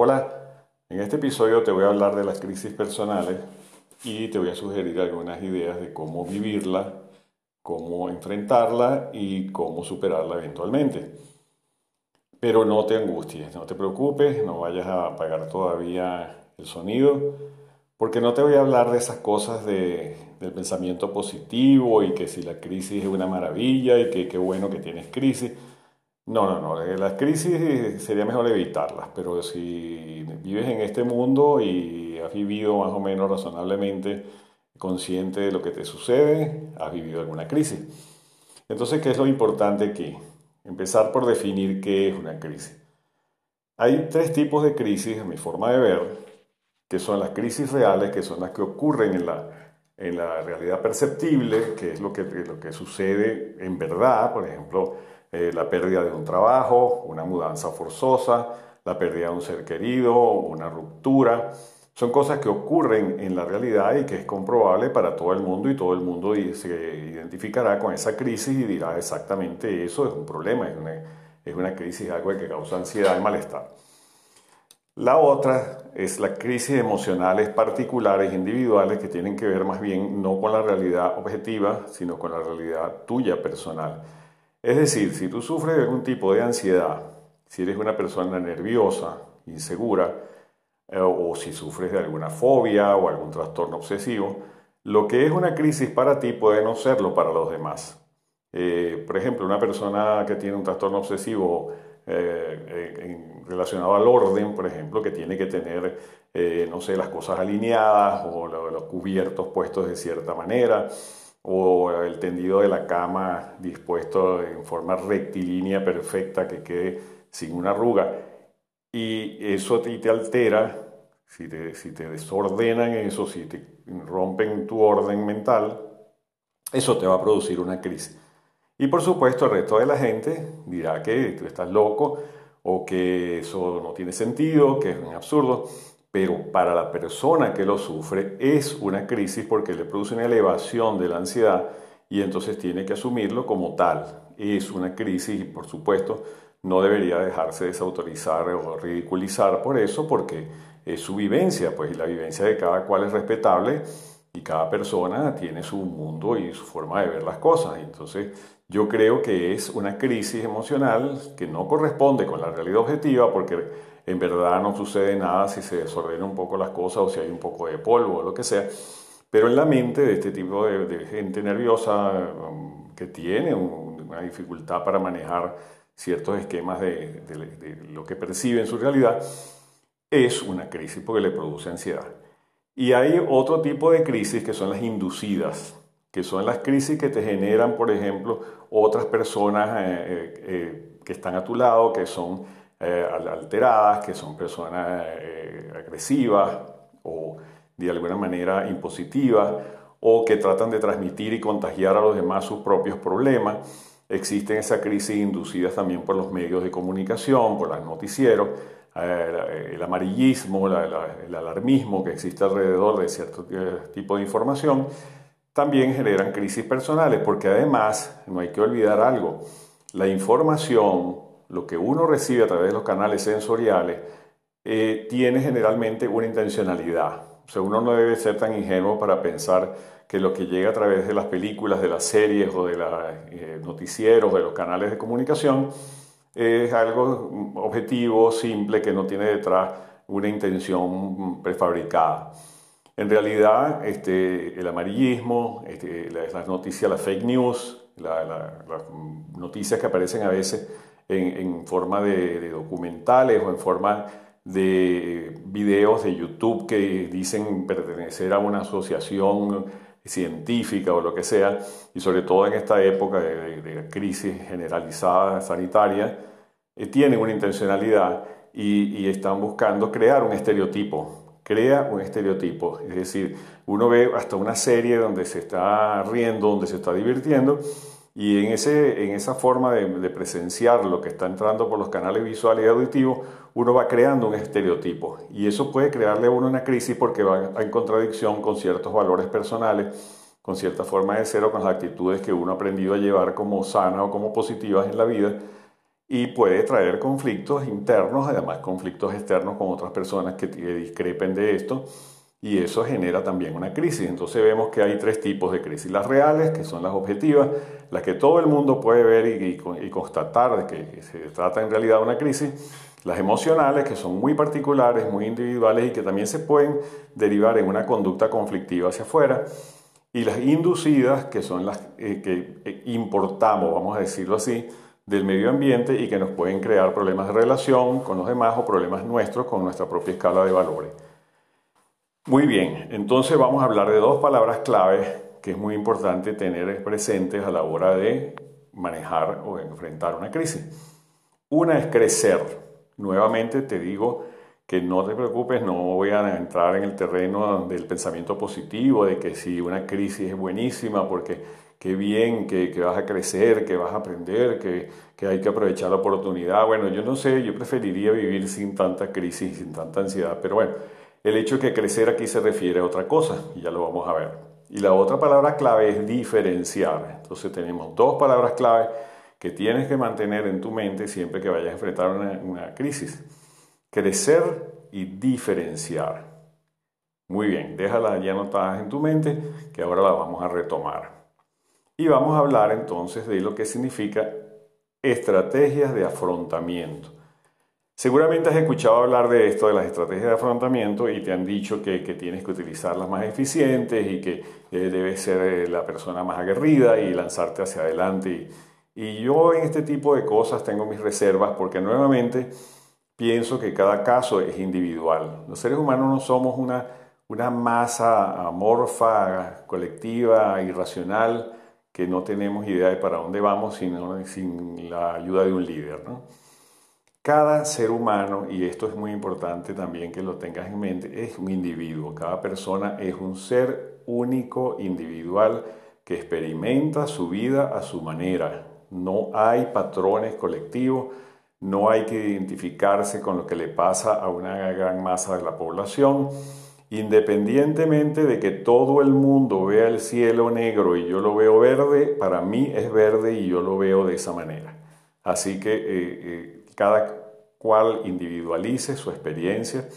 Hola, en este episodio te voy a hablar de las crisis personales y te voy a sugerir algunas ideas de cómo vivirla, cómo enfrentarla y cómo superarla eventualmente. Pero no te angusties, no te preocupes, no vayas a apagar todavía el sonido, porque no te voy a hablar de esas cosas de, del pensamiento positivo y que si la crisis es una maravilla y que qué bueno que tienes crisis. No, no, no. Eh, las crisis sería mejor evitarlas, pero si vives en este mundo y has vivido más o menos razonablemente consciente de lo que te sucede, has vivido alguna crisis. Entonces, ¿qué es lo importante aquí? Empezar por definir qué es una crisis. Hay tres tipos de crisis, en mi forma de ver, que son las crisis reales, que son las que ocurren en la, en la realidad perceptible, que es lo que, lo que sucede en verdad, por ejemplo, eh, la pérdida de un trabajo, una mudanza forzosa, la pérdida de un ser querido, una ruptura. Son cosas que ocurren en la realidad y que es comprobable para todo el mundo y todo el mundo se identificará con esa crisis y dirá exactamente eso es un problema, es una, es una crisis, algo que causa ansiedad y malestar. La otra es la crisis emocionales particulares, individuales, que tienen que ver más bien no con la realidad objetiva, sino con la realidad tuya personal. Es decir, si tú sufres de algún tipo de ansiedad, si eres una persona nerviosa, insegura, eh, o si sufres de alguna fobia o algún trastorno obsesivo, lo que es una crisis para ti puede no serlo para los demás. Eh, por ejemplo, una persona que tiene un trastorno obsesivo eh, relacionado al orden, por ejemplo, que tiene que tener, no sé, las cosas alineadas o los cubiertos puestos de cierta manera, o el tendido de la cama dispuesto en forma rectilínea perfecta que quede sin una arruga. Y eso ti te altera, si te, si te desordenan eso, si te rompen tu orden mental, eso te va a producir una crisis. Y por supuesto el resto de la gente dirá que tú estás loco o que eso no tiene sentido, que es un absurdo pero para la persona que lo sufre es una crisis porque le produce una elevación de la ansiedad y entonces tiene que asumirlo como tal. Es una crisis y por supuesto no debería dejarse desautorizar o ridiculizar por eso porque es su vivencia, pues y la vivencia de cada cual es respetable y cada persona tiene su mundo y su forma de ver las cosas. Entonces yo creo que es una crisis emocional que no corresponde con la realidad objetiva porque en verdad no sucede nada si se desordena un poco las cosas o si hay un poco de polvo o lo que sea. Pero en la mente de este tipo de, gente nerviosa um, que tiene una dificultad para manejar ciertos esquemas de, de lo que percibe en su realidad, es una crisis porque le produce ansiedad. Y hay otro tipo de crisis que son las inducidas, que son las crisis que te generan, por ejemplo, otras personas eh, eh, eh, que están a tu lado, que son eh, alteradas, que son personas eh, agresivas o de alguna manera impositivas o que tratan de transmitir y contagiar a los demás sus propios problemas. Existen esas crisis inducidas también por los medios de comunicación, por los noticieros, eh, el amarillismo, el alarmismo que existe alrededor de cierto tipo de información, también generan crisis personales, porque además no hay que olvidar algo, la información lo que uno recibe a través de los canales sensoriales eh, tiene generalmente una intencionalidad. O sea, uno no debe ser tan ingenuo para pensar que lo que llega a través de las películas, de las series o de los eh, noticieros, de los canales de comunicación, es algo objetivo, simple, que no tiene detrás una intención prefabricada. En realidad, este, el amarillismo, este, las noticias, las fake news, las noticias que aparecen a veces en, forma de, documentales o en forma de videos de YouTube que dicen pertenecer a una asociación científica o lo que sea, y sobre todo en esta época de, crisis generalizada sanitaria, eh, tienen una intencionalidad y, y, están buscando crear un estereotipo, crea un estereotipo, es decir, uno ve hasta una serie donde se está riendo, donde se está divirtiendo, y en, ese, en esa forma de, presenciar lo que está entrando por los canales visuales y auditivos, uno va creando un estereotipo. Y eso puede crearle a uno una crisis porque va en contradicción con ciertos valores personales, con cierta forma de ser o con las actitudes que uno ha aprendido a llevar como sana o como positivas en la vida. y puede traer conflictos internos, además conflictos externos con otras personas que discrepen de esto y eso genera también una crisis. Entonces vemos que hay tres tipos de crisis. Las reales, que son las objetivas, las que todo el mundo puede ver y, constatar que se trata en realidad de una crisis. Las emocionales, que son muy particulares, muy individuales y que también se pueden derivar en una conducta conflictiva hacia afuera. Y las inducidas, que son las eh, que eh, importamos, vamos a decirlo así, del medio ambiente y que nos pueden crear problemas de relación con los demás o problemas nuestros con nuestra propia escala de valores. Muy bien, entonces vamos a hablar de dos palabras clave que es muy importante tener presentes a la hora de manejar o enfrentar una crisis. Una es crecer. Nuevamente te digo que no te preocupes, no voy a entrar en el terreno del pensamiento positivo, de que si una crisis es buenísima porque qué bien que, vas a crecer, que vas a aprender, que, hay que aprovechar la oportunidad. Bueno, yo no sé, yo preferiría vivir sin tanta crisis, sin tanta ansiedad, pero bueno, el hecho de que crecer aquí se refiere a otra cosa, y ya lo vamos a ver. Y la otra palabra clave es diferenciar. Entonces tenemos dos palabras clave que tienes que mantener en tu mente siempre que vayas a enfrentar una, crisis. Crecer y diferenciar. Muy bien, déjala ya anotadas en tu mente, que ahora la vamos a retomar. Y vamos a hablar entonces de lo que significa estrategias de afrontamiento. Seguramente has escuchado hablar de esto, de las estrategias de afrontamiento, y te han dicho que, tienes que utilizarlas más eficientes y que debes ser eh, la persona más aguerrida y lanzarte hacia adelante. Y, yo en este tipo de cosas tengo mis reservas porque nuevamente pienso que cada caso es individual. Los seres humanos no somos una, una masa amorfa, colectiva, irracional, que no tenemos idea de para dónde vamos sin, sin la ayuda de un líder. ¿no? Cada ser humano, y esto es muy importante también que lo tengas en mente, es un individuo. Cada persona es un ser único, individual, que experimenta su vida a su manera. No hay patrones colectivos, no hay que identificarse con lo que le pasa a una gran masa de la población. Independientemente de que todo el mundo vea el cielo negro y yo lo veo verde, para mí es verde y yo lo veo de esa manera. Así que eh, eh, cada cual individualice su experiencia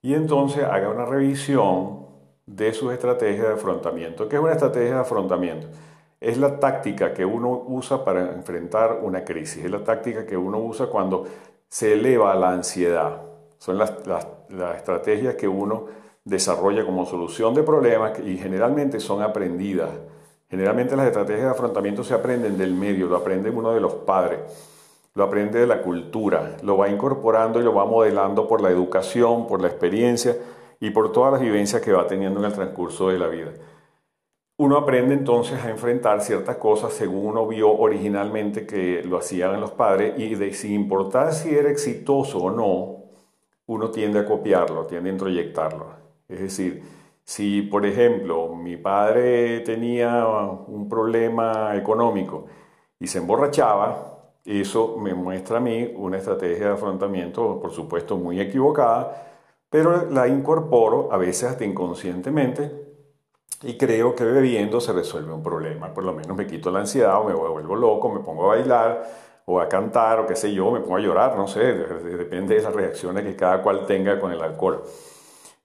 y entonces haga una revisión de sus estrategias de afrontamiento. ¿Qué es una estrategia de afrontamiento? Es la táctica que uno usa para enfrentar una crisis, es la táctica que uno usa cuando se eleva la ansiedad. Son las, las, las estrategias que uno desarrolla como solución de problemas y generalmente son aprendidas. Generalmente las estrategias de afrontamiento se aprenden del medio, lo aprende uno de los padres lo aprende de la cultura, lo va incorporando y lo va modelando por la educación, por la experiencia y por todas las vivencias que va teniendo en el transcurso de la vida. Uno aprende entonces a enfrentar ciertas cosas según uno vio originalmente que lo hacían los padres y de sin importar si era exitoso o no, uno tiende a copiarlo, tiende a introyectarlo. Es decir, si por ejemplo mi padre tenía un problema económico y se emborrachaba, eso me muestra a mí una estrategia de afrontamiento, por supuesto, muy equivocada, pero la incorporo a veces hasta inconscientemente y creo que bebiendo se resuelve un problema. Por lo menos me quito la ansiedad o me vuelvo loco, me pongo a bailar o a cantar o qué sé yo, me pongo a llorar, no sé, depende de las reacciones que cada cual tenga con el alcohol.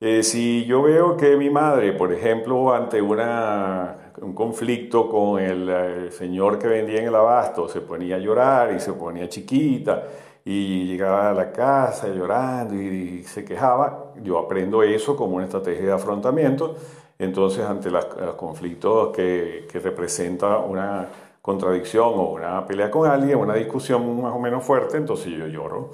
Eh, si yo veo que mi madre, por ejemplo, ante una, un conflicto con el, el, señor que vendía en el abasto, se ponía a llorar y se ponía chiquita y llegaba a la casa llorando y, se quejaba, yo aprendo eso como una estrategia de afrontamiento. Entonces, ante los conflictos que, que representa una contradicción o una pelea con alguien, una discusión más o menos fuerte, entonces yo lloro.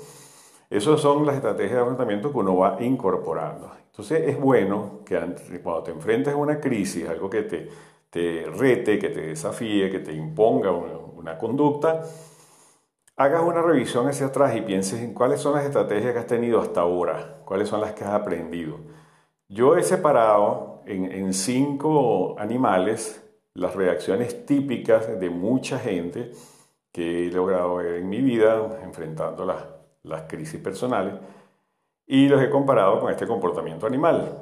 Esas son las estrategias de afrontamiento que uno va incorporando. Entonces es bueno que cuando te enfrentes a una crisis, algo que te, te rete, que te desafíe, que te imponga una, conducta, hagas una revisión hacia atrás y pienses en cuáles son las estrategias que has tenido hasta ahora, cuáles son las que has aprendido. Yo he separado en, cinco animales las reacciones típicas de mucha gente que he logrado ver en mi vida enfrentando las, las crisis personales y los he comparado con este comportamiento animal.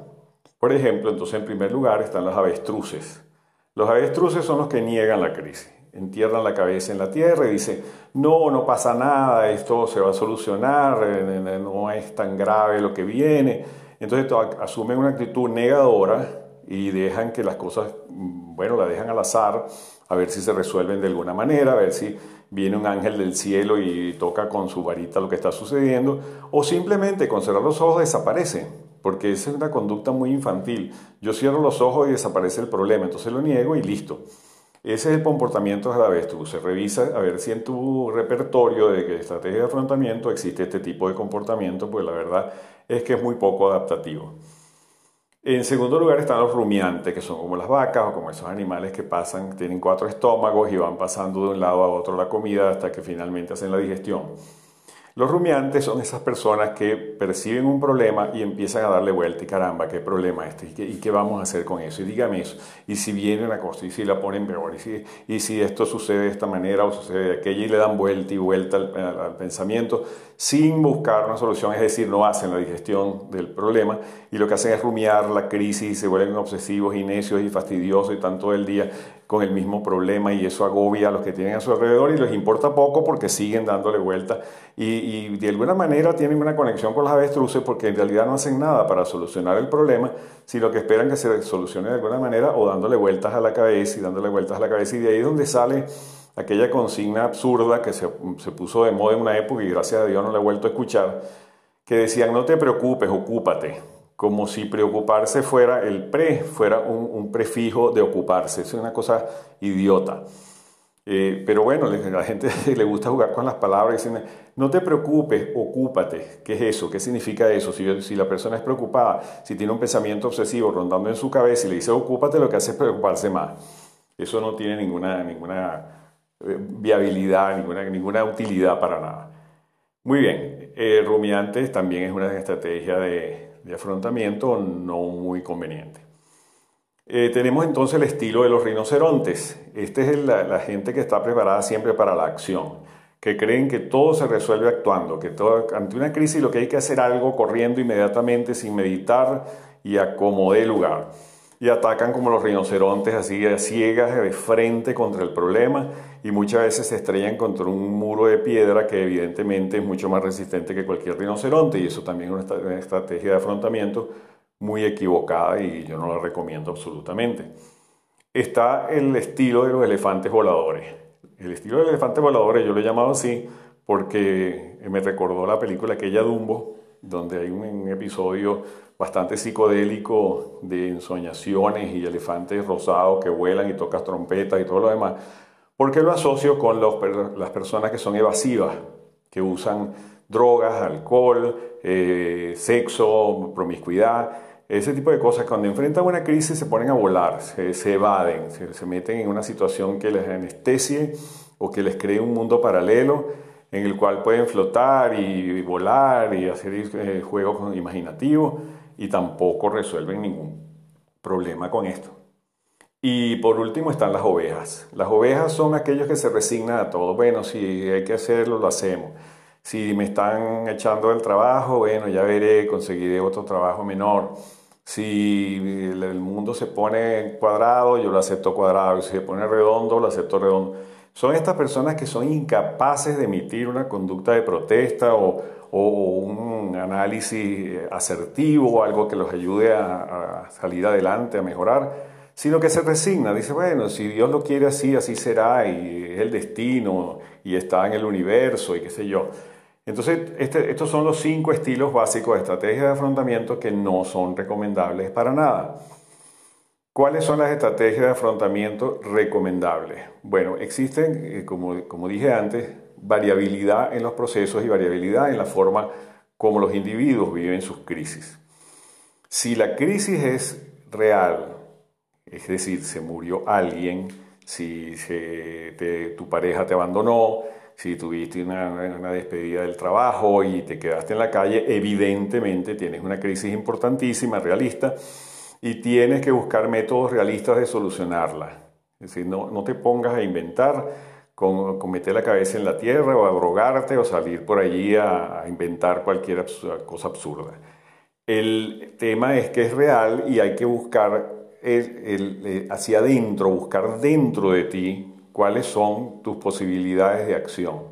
Por ejemplo, entonces en primer lugar están los avestruces. Los avestruces son los que niegan la crisis. entierran la cabeza en la tierra y dicen, no, no pasa nada, esto se va a solucionar, eh, no es tan grave lo que viene. Entonces asumen una actitud negadora y dejan que las cosas, mm, bueno, la dejan al azar, a ver si se resuelven de alguna manera, a ver si viene un ángel del cielo y toca con su varita lo que está sucediendo, o simplemente con cerrar los ojos desaparece, porque esa es una conducta muy infantil. Yo cierro los ojos y desaparece el problema, entonces lo niego y listo. Ese es el comportamiento de la avestruz. Se revisa a ver si en tu repertorio de estrategia de afrontamiento existe este tipo de comportamiento, pues la verdad es que es muy poco adaptativo. En segundo lugar están los rumiantes, que son como las vacas o como esos animales que pasan, tienen cuatro estómagos y van pasando de un lado a otro la comida hasta que finalmente hacen la digestión. Los rumiantes son esas personas que perciben un problema y empiezan a darle vuelta y caramba, ¿qué problema es este? ¿Y qué, vamos a hacer con eso? Y dígame eso. Y si viene una cosa y si la ponen peor, y si, y si esto sucede de esta manera o sucede de aquella y le dan vuelta y vuelta al, pensamiento sin buscar una solución, es decir, no hacen la digestión del problema y lo que hacen es rumiar la crisis y se vuelven obsesivos y necios y fastidiosos y están todo el día con el mismo problema y eso agobia a los que tienen a su alrededor y les importa poco porque siguen dándole vuelta. Y, de alguna manera tienen una conexión con las avestruces porque en realidad no hacen nada para solucionar el problema, sino que esperan que se solucione de alguna manera o dándole vueltas a la cabeza y dándole vueltas a la cabeza y de ahí donde sale aquella consigna absurda que se, se puso de moda en una época y gracias a Dios no la he vuelto a escuchar, que decían no te preocupes, ocúpate como si preocuparse fuera el pre, fuera un, prefijo de ocuparse. Es una cosa idiota. Eh, pero bueno, a la gente le gusta jugar con las palabras dicen, no te preocupes, ocúpate. ¿Qué es eso? ¿Qué significa eso? Si, si, la persona es preocupada, si tiene un pensamiento obsesivo rondando en su cabeza y le dice ocúpate, lo que hace es preocuparse más. Eso no tiene ninguna, ninguna viabilidad, ninguna, utilidad para nada. Muy bien, eh, rumiantes también es una estrategia de, afrontamiento no muy conveniente. Eh, tenemos entonces el estilo de los rinocerontes. Este es la, gente que está preparada siempre para la acción, que creen que todo se resuelve actuando, que todo, ante una crisis lo que hay que hacer algo corriendo inmediatamente sin meditar y acomodar lugar y atacan como los rinocerontes así a ciegas de frente contra el problema y muchas veces se estrellan contra un muro de piedra que evidentemente es mucho más resistente que cualquier rinoceronte y eso también es una estrategia de afrontamiento muy equivocada y yo no la recomiendo absolutamente. Está el estilo de los elefantes voladores. El estilo de los elefantes voladores yo lo he llamado así porque me recordó la película aquella Dumbo, donde hay un episodio bastante psicodélico de ensoñaciones y elefantes rosados que vuelan y tocas trompetas y todo lo demás, porque lo asocio con las personas que son evasivas, que usan drogas, alcohol, eh, sexo, promiscuidad, ese tipo de cosas. Cuando enfrentan una crisis se ponen a volar, se, evaden, se, meten en una situación que les anestesie o que les cree un mundo paralelo en el cual pueden flotar y, volar y hacer eh, juegos imaginativos y tampoco resuelven ningún problema con esto. Y por último están las ovejas. Las ovejas son aquellos que se resignan a todo. Bueno, si hay que hacerlo, lo hacemos. Si me están echando del trabajo, bueno, ya veré, conseguiré otro trabajo menor. Si el mundo se pone cuadrado, yo lo acepto cuadrado. Si se pone redondo, lo acepto redondo. Son estas personas que son incapaces de emitir una conducta de protesta o, un análisis asertivo, o algo que los ayude a, salir adelante, a mejorar, sino que se resigna, dice, bueno, si Dios lo quiere así, así será, y es el destino, y está en el universo, y qué sé yo. Entonces, este, estos son los cinco estilos básicos de estrategia de afrontamiento que no son recomendables para nada. ¿Cuáles son las estrategias de afrontamiento recomendables? Bueno, existen, eh, como, como dije antes, variabilidad en los procesos y variabilidad en la forma como los individuos viven sus crisis. Si la crisis es real, es decir, se murió alguien, si tu pareja te abandonó, si tuviste una, una, despedida del trabajo y te quedaste en la calle, evidentemente tienes una crisis importantísima, realista, y tienes que buscar métodos realistas de solucionarla. Es decir, no, no te pongas a inventar con, meter la cabeza en la tierra o a drogarte o salir por allí a, inventar cualquier cosa absurda. El tema es que es real y hay que buscar el, eh, hacia adentro, buscar dentro de ti cuáles son tus posibilidades de acción.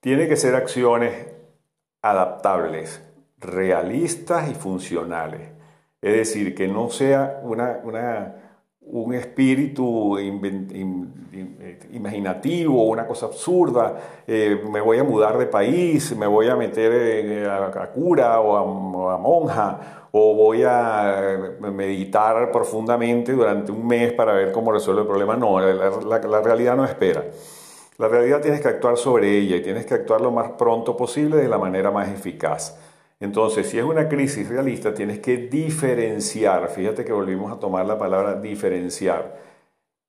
Tiene que ser acciones adaptables, realistas y funcionales. Es decir, que no sea una, un espíritu imaginativo, una cosa absurda, eh, me voy a mudar de país, me voy a meter a, cura o a, monja, o voy a meditar profundamente durante un mes para ver cómo resuelve el problema. No, la realidad no espera. La realidad tienes que actuar sobre ella y tienes que actuar lo más pronto posible de la manera más eficaz. Entonces, si es una crisis realista, tienes que diferenciar, fíjate que volvimos a tomar la palabra diferenciar,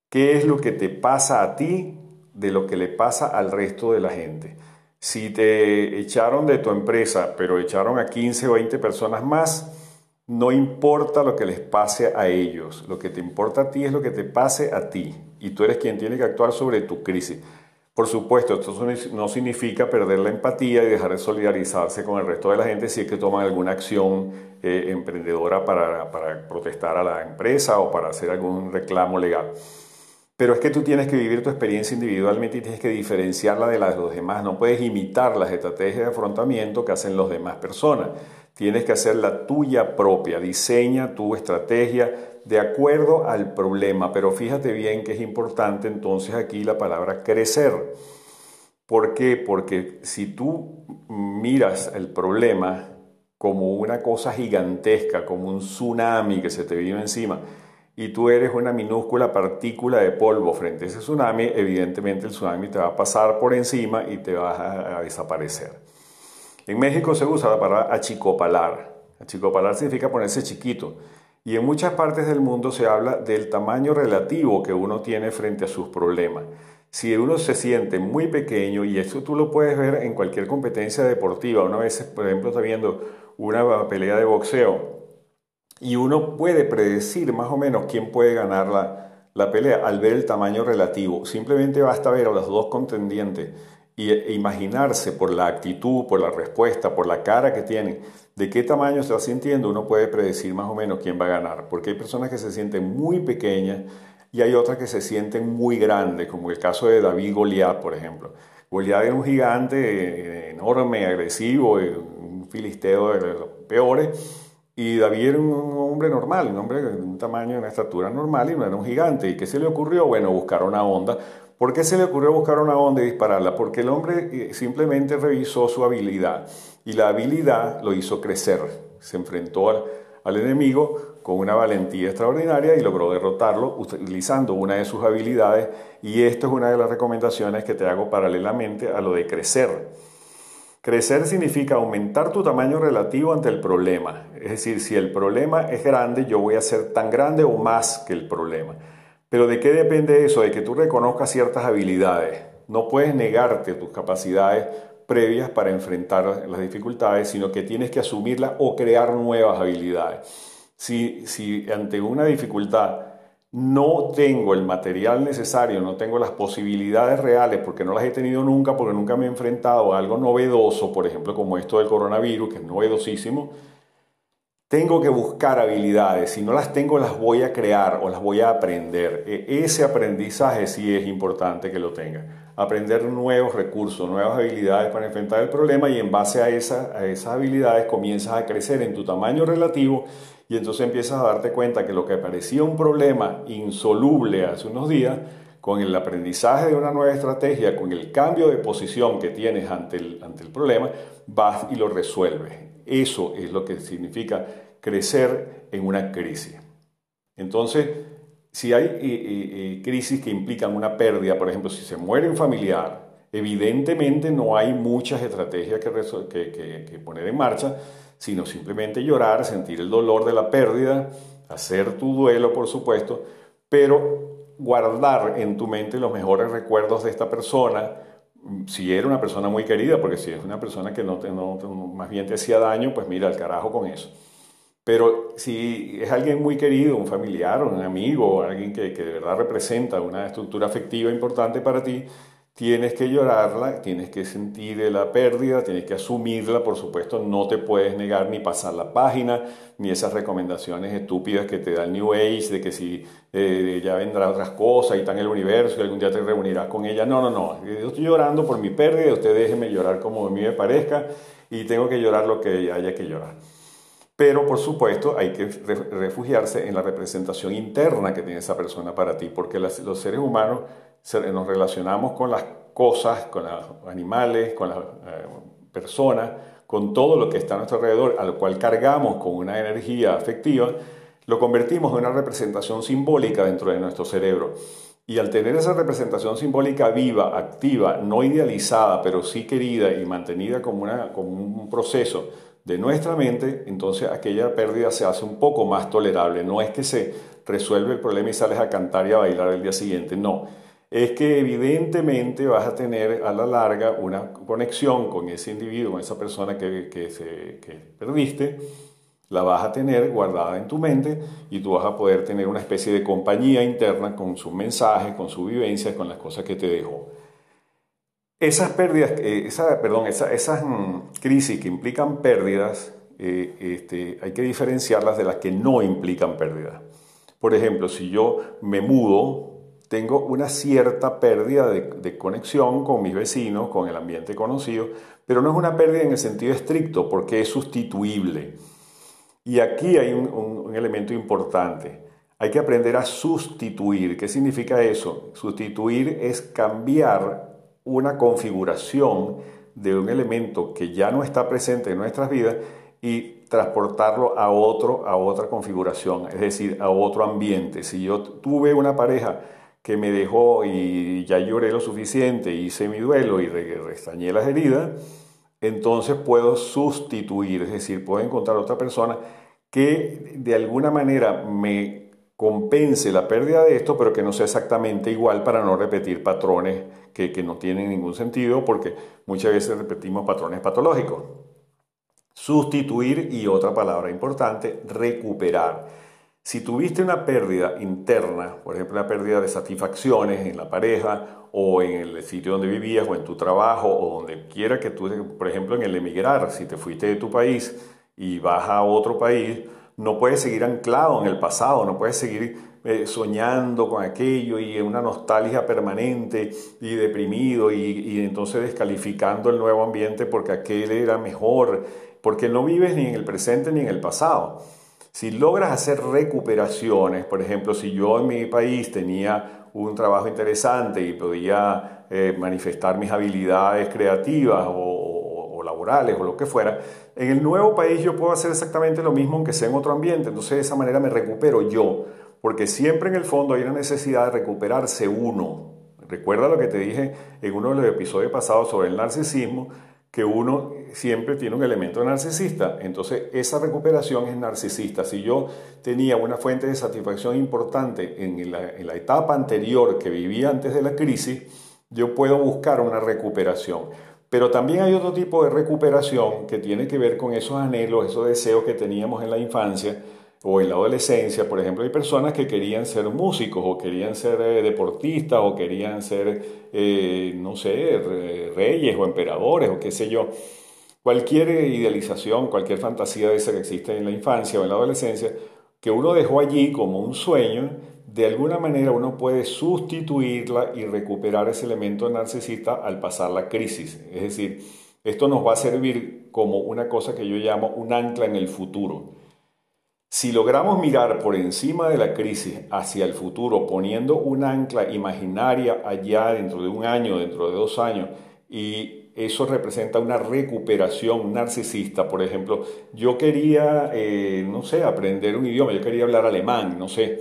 qué es lo que te pasa a ti de lo que le pasa al resto de la gente. Si te echaron de tu empresa, pero echaron a 15 o 20 personas más, no importa lo que les pase a ellos, lo que te importa a ti es lo que te pase a ti y tú eres quien tiene que actuar sobre tu crisis. Por supuesto, esto no significa perder la empatía y dejar de solidarizarse con el resto de la gente si es que toman alguna acción eh, emprendedora para, protestar a la empresa o para hacer algún reclamo legal. Pero es que tú tienes que vivir tu experiencia individualmente y tienes que diferenciarla de la de los demás. No puedes imitar las estrategias de afrontamiento que hacen las demás personas. Tienes que hacer la tuya propia. Diseña tu estrategia de acuerdo al problema. Pero fíjate bien que es importante entonces aquí la palabra crecer. ¿Por qué? Porque si tú miras el problema como una cosa gigantesca, como un tsunami que se te viene encima, y tú eres una minúscula partícula de polvo frente a ese tsunami, evidentemente el tsunami te va a pasar por encima y te va a, desaparecer. En México se usa la palabra achicopalar. Achicopalar significa ponerse chiquito. Y en muchas partes del mundo se habla del tamaño relativo que uno tiene frente a sus problemas. Si uno se siente muy pequeño, y eso tú lo puedes ver en cualquier competencia deportiva, una vez, por ejemplo, está viendo una pelea de boxeo, y uno puede predecir más o menos quién puede ganar la, pelea al ver el tamaño relativo. Simplemente basta ver a los dos contendientes e imaginarse por la actitud, por la respuesta, por la cara que tienen, de qué tamaño va sintiendo, uno puede predecir más o menos quién va a ganar. Porque hay personas que se sienten muy pequeñas y hay otras que se sienten muy grandes, como el caso de David Goliat, por ejemplo. Goliat era un gigante eh, enorme, agresivo, un filisteo de los peores y David era un hombre normal, un hombre de un tamaño, una estatura normal y no era un gigante. ¿Y qué se le ocurrió? Bueno, buscar una onda. ¿Por qué se le ocurrió buscar una onda y dispararla? Porque el hombre eh, simplemente revisó su habilidad y la habilidad lo hizo crecer. Se enfrentó al, enemigo con una valentía extraordinaria y logró derrotarlo utilizando una de sus habilidades y esto es una de las recomendaciones que te hago paralelamente a lo de crecer. Crecer significa aumentar tu tamaño relativo ante el problema. Es decir, si el problema es grande, yo voy a ser tan grande o más que el problema. Pero ¿de qué depende eso? De que tú reconozcas ciertas habilidades. No puedes negarte tus capacidades previas para enfrentar las dificultades, sino que tienes que asumirlas o crear nuevas habilidades. Si, si ante una dificultad no tengo el material necesario, no tengo las posibilidades reales porque no las he tenido nunca, porque nunca me he enfrentado a algo novedoso, por ejemplo como esto del coronavirus, que es novedosísimo, tengo que buscar habilidades, si no las tengo las voy a crear o las voy a aprender. E, ese aprendizaje sí es importante que lo tenga. Aprender nuevos recursos, nuevas habilidades para enfrentar el problema y en base a, esas habilidades comienzas a crecer en tu tamaño relativo y entonces empiezas a darte cuenta que lo que parecía un problema insoluble hace unos días, con el aprendizaje de una nueva estrategia, con el cambio de posición que tienes ante el, ante el problema, vas y lo resuelves. Eso es lo que significa crecer en una crisis. Entonces, si hay eh, eh, eh, crisis que implican una pérdida, por ejemplo, si se muere un familiar, evidentemente no hay muchas estrategias que, que poner en marcha, sino simplemente llorar, sentir el dolor de la pérdida, hacer tu duelo, por supuesto, pero guardar en tu mente los mejores recuerdos de esta persona, si era una persona muy querida, porque si es una persona que no, te, más bien te hacía daño, pues mira, al carajo con eso. Pero si es alguien muy querido, un familiar, un amigo, alguien que, que de verdad representa una estructura afectiva importante para ti, tienes que llorarla, tienes que sentir la pérdida, tienes que asumirla, por supuesto, no te puedes negar ni pasar la página, ni esas recomendaciones estúpidas que te da el New Age de que si eh, ya vendrá otras cosas y está en el universo y algún día te reunirás con ella. No, no, no, yo estoy llorando por mi pérdida, usted déjeme llorar como a mí me parezca y tengo que llorar lo que haya que llorar. Pero por supuesto hay que refugiarse en la representación interna que tiene esa persona para ti, porque los seres humanos nos relacionamos con las cosas, con los animales, con las eh, personas, con todo lo que está a nuestro alrededor, al cual cargamos con una energía afectiva, lo convertimos en una representación simbólica dentro de nuestro cerebro. Y al tener esa representación simbólica viva, activa, no idealizada, pero sí querida y mantenida como, una, como un proceso de nuestra mente, entonces aquella pérdida se hace un poco más tolerable. No es que se resuelve el problema y sales a cantar y a bailar el día siguiente, no es que evidentemente vas a tener a la larga una conexión con ese individuo, con esa persona que, que, se, que perdiste, la vas a tener guardada en tu mente y tú vas a poder tener una especie de compañía interna con sus mensajes, con sus vivencias, con las cosas que te dejó. Esas pérdidas, eh, perdón, esas mm, crisis que implican pérdidas, eh, este, hay que diferenciarlas de las que no implican pérdidas. Por ejemplo, si yo me mudo tengo una cierta pérdida de, conexión con mis vecinos, con el ambiente conocido, pero no es una pérdida en el sentido estricto porque es sustituible. Y aquí hay un, elemento importante. Hay que aprender a sustituir. ¿Qué significa eso? Sustituir es cambiar una configuración de un elemento que ya no está presente en nuestras vidas y transportarlo a otro, a otra configuración, es decir, a otro ambiente. Si yo tuve una pareja que me dejó y ya lloré lo suficiente, hice mi duelo y restañé las heridas, entonces puedo sustituir, es decir, puedo encontrar otra persona que de alguna manera me compense la pérdida de esto, pero que no sea exactamente igual para no repetir patrones que, que no tienen ningún sentido, porque muchas veces repetimos patrones patológicos. Sustituir y otra palabra importante, recuperar. Si tuviste una pérdida interna, por ejemplo, una pérdida de satisfacciones en la pareja o en el sitio donde vivías o en tu trabajo o donde quiera que tú, por ejemplo, en el emigrar, si te fuiste de tu país y vas a otro país, no puedes seguir anclado en el pasado, no puedes seguir eh, soñando con aquello y en una nostalgia permanente y deprimido y, y entonces descalificando el nuevo ambiente porque aquel era mejor, porque no vives ni en el presente ni en el pasado. Si logras hacer recuperaciones, por ejemplo, si yo en mi país tenía un trabajo interesante y podía eh, manifestar mis habilidades creativas o, laborales o lo que fuera, en el nuevo país yo puedo hacer exactamente lo mismo aunque sea en otro ambiente. Entonces de esa manera me recupero yo, porque siempre en el fondo hay una necesidad de recuperarse uno. Recuerda lo que te dije en uno de los episodios pasados sobre el narcisismo, que uno siempre tiene un elemento narcisista. Entonces, esa recuperación es narcisista. Si yo tenía una fuente de satisfacción importante en la, etapa anterior que vivía antes de la crisis, yo puedo buscar una recuperación. Pero también hay otro tipo de recuperación que tiene que ver con esos anhelos, esos deseos que teníamos en la infancia o en la adolescencia, por ejemplo, hay personas que querían ser músicos o querían ser eh, deportistas o querían ser, eh, no sé, reyes o emperadores o qué sé yo. Cualquier idealización, cualquier fantasía de esa que existe en la infancia o en la adolescencia, que uno dejó allí como un sueño, de alguna manera uno puede sustituirla y recuperar ese elemento narcisista al pasar la crisis. Es decir, esto nos va a servir como una cosa que yo llamo un ancla en el futuro. Si logramos mirar por encima de la crisis hacia el futuro, poniendo un ancla imaginaria allá dentro de un año, dentro de dos años, y eso representa una recuperación narcisista, por ejemplo, yo quería, eh, no sé, aprender un idioma, yo quería hablar alemán, no sé,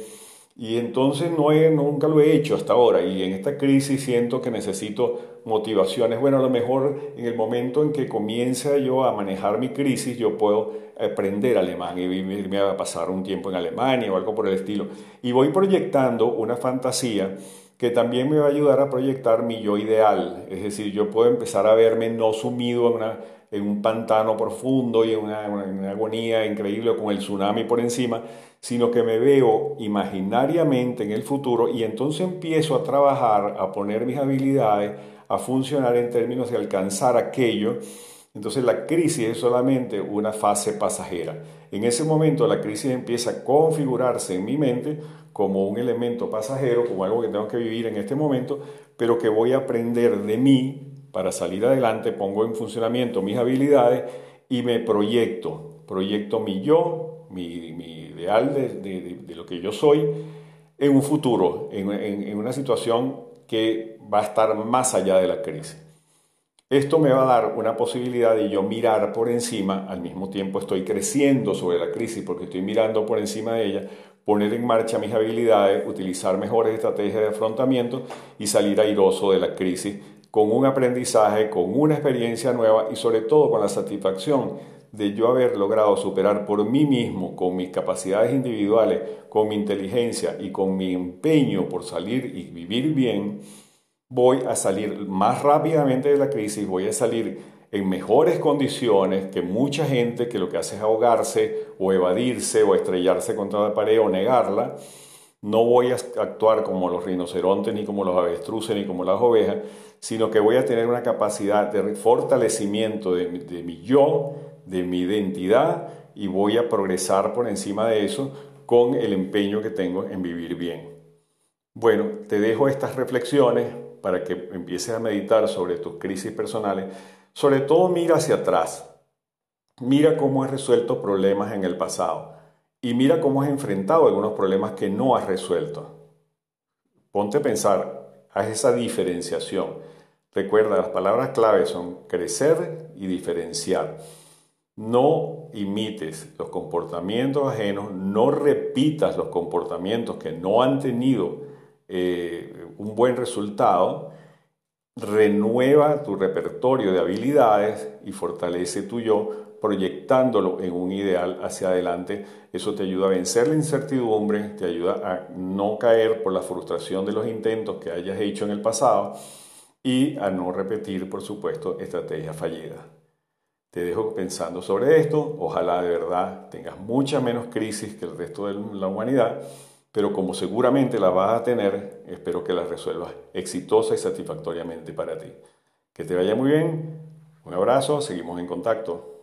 y entonces no he, nunca lo he hecho hasta ahora y en esta crisis siento que necesito motivaciones. Bueno, a lo mejor en el momento en que comience yo a manejar mi crisis, yo puedo aprender alemán y irme a pasar un tiempo en Alemania o algo por el estilo. Y voy proyectando una fantasía que también me va a ayudar a proyectar mi yo ideal. Es decir, yo puedo empezar a verme no sumido en una en un pantano profundo y en una, una, agonía increíble con el tsunami por encima, sino que me veo imaginariamente en el futuro y entonces empiezo a trabajar, a poner mis habilidades, a funcionar en términos de alcanzar aquello. Entonces la crisis es solamente una fase pasajera. En ese momento la crisis empieza a configurarse en mi mente como un elemento pasajero, como algo que tengo que vivir en este momento, pero que voy a aprender de mí para salir adelante, pongo en funcionamiento mis habilidades y me proyecto, proyecto mi yo, mi, ideal de, lo que yo soy, en un futuro, en, una situación que va a estar más allá de la crisis. Esto me va a dar una posibilidad de yo mirar por encima, al mismo tiempo estoy creciendo sobre la crisis porque estoy mirando por encima de ella, poner en marcha mis habilidades, utilizar mejores estrategias de afrontamiento y salir airoso de la crisis con un aprendizaje, con una experiencia nueva y sobre todo con la satisfacción de yo haber logrado superar por mí mismo, con mis capacidades individuales, con mi inteligencia y con mi empeño por salir y vivir bien, voy a salir más rápidamente de la crisis, voy a salir en mejores condiciones que mucha gente que lo que hace es ahogarse o evadirse o estrellarse contra la pared o negarla. No voy a actuar como los rinocerontes, ni como los avestruces, ni como las ovejas, sino que voy a tener una capacidad de fortalecimiento de, mi yo, de mi identidad, y voy a progresar por encima de eso con el empeño que tengo en vivir bien. Bueno, te dejo estas reflexiones para que empieces a meditar sobre tus crisis personales. Sobre todo mira hacia atrás. Mira cómo has resuelto problemas en el pasado y mira cómo has enfrentado algunos problemas que no has resuelto. Ponte a pensar, haz esa diferenciación. Recuerda, las palabras clave son crecer y diferenciar. No imites los comportamientos ajenos, no repitas los comportamientos que no han tenido eh, un buen resultado renueva tu repertorio de habilidades y fortalece tu yo proyectándolo en un ideal hacia adelante. Eso te ayuda a vencer la incertidumbre, te ayuda a no caer por la frustración de los intentos que hayas hecho en el pasado y a no repetir, por supuesto, estrategias fallidas. Te dejo pensando sobre esto. Ojalá de verdad tengas mucha menos crisis que el resto de la humanidad pero como seguramente la vas a tener, espero que la resuelvas exitosa y satisfactoriamente para ti. Que te vaya muy bien, un abrazo, seguimos en contacto.